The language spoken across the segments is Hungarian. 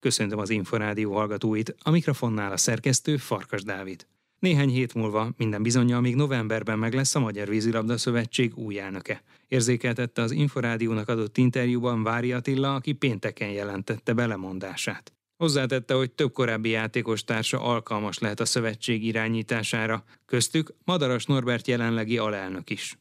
Köszöntöm az Inforádió hallgatóit, a mikrofonnál a szerkesztő Farkas Dávid. Néhány hét múlva minden bizonyal még novemberben meg lesz a Magyar Vízilabda Szövetség új elnöke. Érzékeltette az Inforádiónak adott interjúban Vári Attila, aki pénteken jelentette belemondását. Hozzátette, hogy több korábbi játékos alkalmas lehet a szövetség irányítására, köztük Madaras Norbert jelenlegi alelnök is.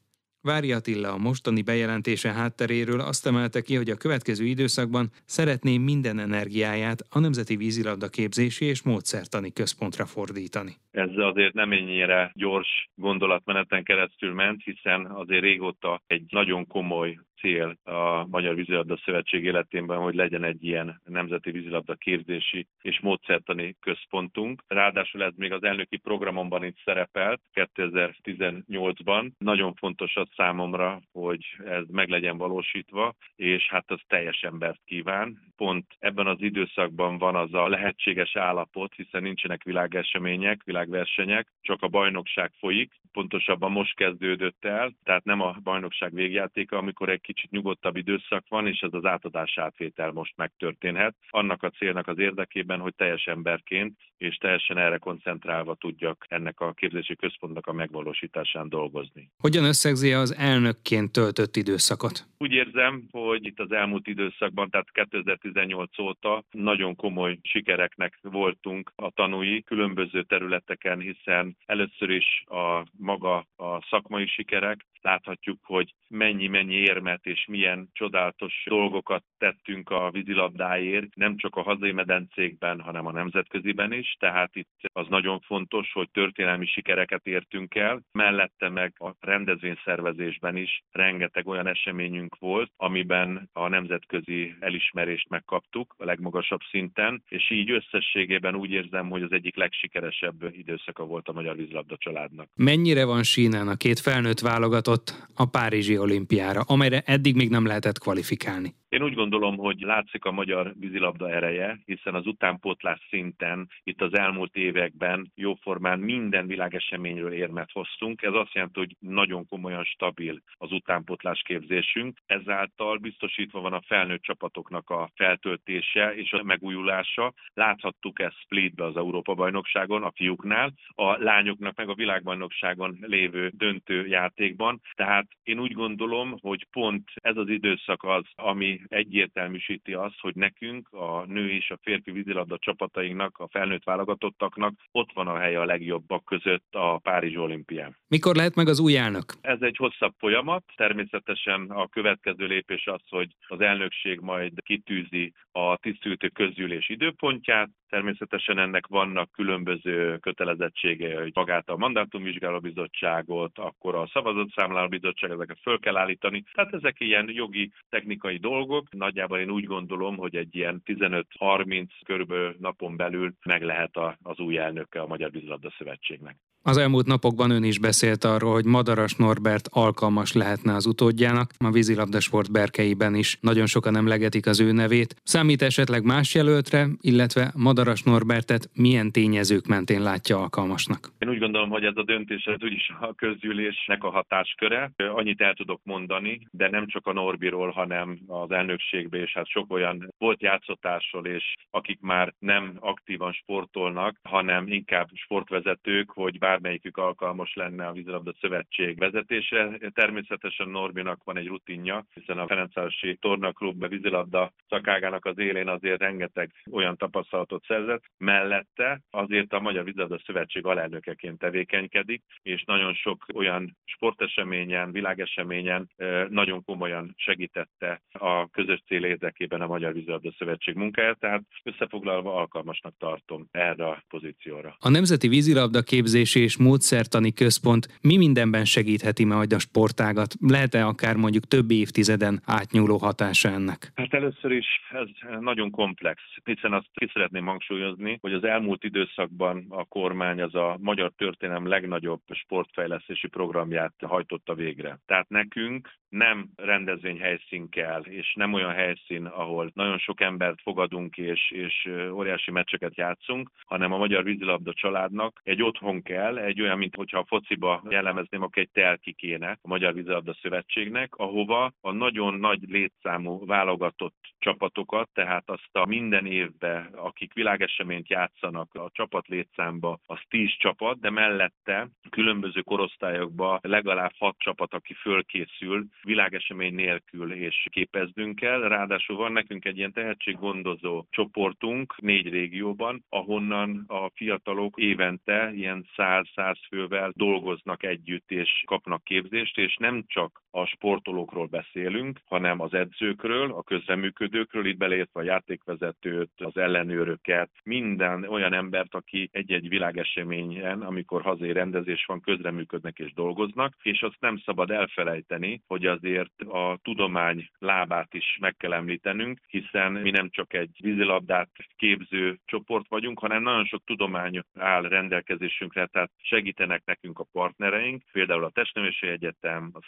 Vári Attila a mostani bejelentése hátteréről azt emelte ki, hogy a következő időszakban szeretné minden energiáját a Nemzeti Vízilabda képzési és módszertani központra fordítani. Ez azért nem ennyire gyors gondolatmeneten keresztül ment, hiszen azért régóta egy nagyon komoly cél a Magyar Vízilabda Szövetség életében, hogy legyen egy ilyen nemzeti vízilabda képzési és módszertani központunk. Ráadásul ez még az elnöki programomban is szerepelt 2018-ban. Nagyon fontos az számomra, hogy ez meg legyen valósítva, és hát az teljes embert kíván. Pont ebben az időszakban van az a lehetséges állapot, hiszen nincsenek világesemények, világversenyek, csak a bajnokság folyik. Pontosabban most kezdődött el, tehát nem a bajnokság végjátéka, amikor egy kicsit nyugodtabb időszak van, és ez az átadás átvétel most megtörténhet. Annak a célnak az érdekében, hogy teljes emberként és teljesen erre koncentrálva tudjak ennek a képzési központnak a megvalósításán dolgozni. Hogyan összegzi az elnökként töltött időszakot? Úgy érzem, hogy itt az elmúlt időszakban, tehát 2018 óta nagyon komoly sikereknek voltunk a tanúi különböző területeken, hiszen először is a maga a szakmai sikerek, láthatjuk, hogy mennyi-mennyi érmet és milyen csodálatos dolgokat tettünk a vízilabdáért, nem csak a hazai medencékben, hanem a nemzetköziben is, tehát itt az nagyon fontos, hogy történelmi sikereket értünk el, mellette meg a rendezvényszervezésben is rengeteg olyan eseményünk volt, amiben a nemzetközi elismerést megkaptuk a legmagasabb szinten, és így összességében úgy érzem, hogy az egyik legsikeresebb időszaka volt a Magyar Vízilabda családnak. Mennyire van sínen a két felnőtt válogatott jutott a Párizsi olimpiára, amelyre eddig még nem lehetett kvalifikálni. Én úgy gondolom, hogy látszik a magyar vízilabda ereje, hiszen az utánpótlás szinten itt az elmúlt években jóformán minden világeseményről érmet hoztunk. Ez azt jelenti, hogy nagyon komolyan stabil az utánpótlás képzésünk. Ezáltal biztosítva van a felnőtt csapatoknak a feltöltése és a megújulása. Láthattuk ezt Splitbe az Európa-bajnokságon, a fiúknál, a lányoknak meg a világbajnokságon lévő döntő játékban. Tehát én úgy gondolom, hogy pont ez az időszak az, ami egyértelműsíti azt, hogy nekünk, a nő és a férfi vízilabda csapatainknak, a felnőtt válogatottaknak ott van a helye a legjobbak között a Párizs olimpián. Mikor lehet meg az új elnök? Ez egy hosszabb folyamat. Természetesen a következő lépés az, hogy az elnökség majd kitűzi a tisztültő közgyűlés időpontját, Természetesen ennek vannak különböző kötelezettségei, hogy magát a mandátumvizsgáló bizottságot, akkor a szavazatszámláló bizottság, ezeket föl kell állítani. Tehát ezek ilyen jogi, technikai dolgok. Nagyjából én úgy gondolom, hogy egy ilyen 15-30 körülbelül napon belül meg lehet az új elnöke a Magyar Vízilabda Szövetségnek. Az elmúlt napokban ön is beszélt arról, hogy Madaras Norbert alkalmas lehetne az utódjának. A vízilabdasport berkeiben is nagyon sokan emlegetik az ő nevét. Számít esetleg más jelöltre, illetve Madaras Norbertet milyen tényezők mentén látja alkalmasnak? Én úgy gondolom, hogy ez a döntés ez úgyis a közgyűlésnek a hatásköre. Annyit el tudok mondani, de nem csak a Norbiról, hanem az elnökségbe, és hát sok olyan volt játszotásról, és akik már nem aktívan sportolnak, hanem inkább sportvezetők, hogy bár bármelyikük alkalmas lenne a vízilabda szövetség vezetése. Természetesen Norbinak van egy rutinja, hiszen a Ferencvárosi Tornaklub vízilabda szakágának az élén azért rengeteg olyan tapasztalatot szerzett. Mellette azért a Magyar Vízilabda Szövetség alelnökeként tevékenykedik, és nagyon sok olyan sporteseményen, világeseményen nagyon komolyan segítette a közös cél érdekében a Magyar Vízilabda Szövetség munkáját, tehát összefoglalva alkalmasnak tartom erre a pozícióra. A Nemzeti Vízilabda képzési és módszertani központ mi mindenben segítheti majd a sportágat? Lehet-e akár mondjuk több évtizeden átnyúló hatása ennek? Hát először is ez nagyon komplex, hiszen azt ki szeretném hangsúlyozni, hogy az elmúlt időszakban a kormány az a magyar történelem legnagyobb sportfejlesztési programját hajtotta végre. Tehát nekünk nem rendezvényhelyszín kell, és nem olyan helyszín, ahol nagyon sok embert fogadunk és, és óriási meccseket játszunk, hanem a magyar vízilabda családnak egy otthon kell, kell, egy olyan, mint hogyha a fociba jellemezném, akkor egy telki kéne a Magyar Vízilabda Szövetségnek, ahova a nagyon nagy létszámú válogatott csapatokat, tehát azt a minden évben, akik világeseményt játszanak a csapat létszámba, az 10 csapat, de mellette különböző korosztályokban legalább 6 csapat, aki fölkészül világesemény nélkül és képeznünk kell. Ráadásul van nekünk egy ilyen tehetséggondozó csoportunk négy régióban, ahonnan a fiatalok évente ilyen 100-100 fővel dolgoznak együtt és kapnak képzést, és nem csak a sportolókról beszélünk, hanem az edzőkről, a közreműködőkről, itt beleértve a játékvezetőt, az ellenőröket, minden olyan embert, aki egy-egy világeseményen, amikor hazai rendezés van, közreműködnek és dolgoznak, és azt nem szabad elfelejteni, hogy azért a tudomány lábát is meg kell említenünk, hiszen mi nem csak egy vízilabdát képző csoport vagyunk, hanem nagyon sok tudomány áll rendelkezésünkre, tehát segítenek nekünk a partnereink, például a Testnevelési Egyetem, a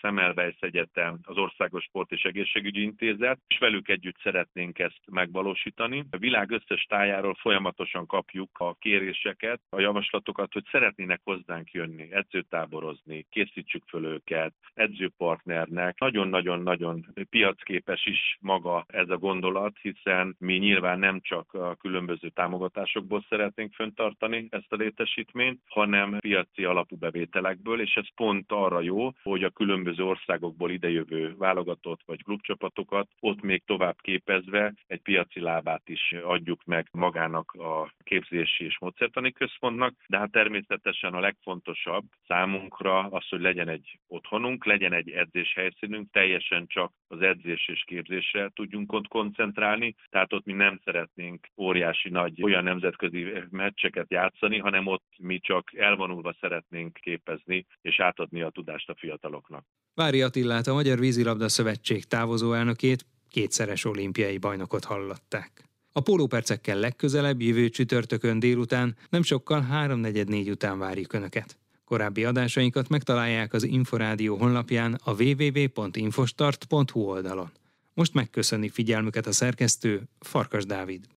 Semmelweis Egyetem, az Országos Sport és Egészségügyi Intézet, és velük együtt szeretnénk ezt megvalósítani. A világ összes tájáról folyamatosan kapjuk a kéréseket, a javaslatokat, hogy szeretnének hozzánk jönni, edzőtáborozni, készítsük föl őket, edzőpartnernek. Nagyon-nagyon-nagyon piacképes is maga ez a gondolat, hiszen mi nyilván nem csak a különböző támogatásokból szeretnénk föntartani ezt a létesítményt, hanem piaci alapú bevételekből, és ez pont arra jó, hogy a különböző országokból idejövő válogatott vagy klubcsapatokat ott még tovább képezve egy piaci lábát is adjuk meg magának a képzési és módszertani központnak, de hát természetesen a legfontosabb számunkra az, hogy legyen egy otthonunk, legyen egy edzéshelyszínünk, teljesen csak az edzés és képzésre tudjunk ott koncentrálni, tehát ott mi nem szeretnénk óriási nagy olyan nemzetközi meccseket játszani, hanem ott mi csak elvonulva szeretnénk képezni és átadni a tudást a fiataloknak. Vári Attillát, a Magyar Vízilabda Szövetség távozó elnökét, kétszeres olimpiai bajnokot hallották. A pólópercekkel legközelebb jövő csütörtökön délután, nem sokkal 3.44 után várjuk Önöket. Korábbi adásainkat megtalálják az Inforádió honlapján a www.infostart.hu oldalon. Most megköszöni figyelmüket a szerkesztő Farkas Dávid.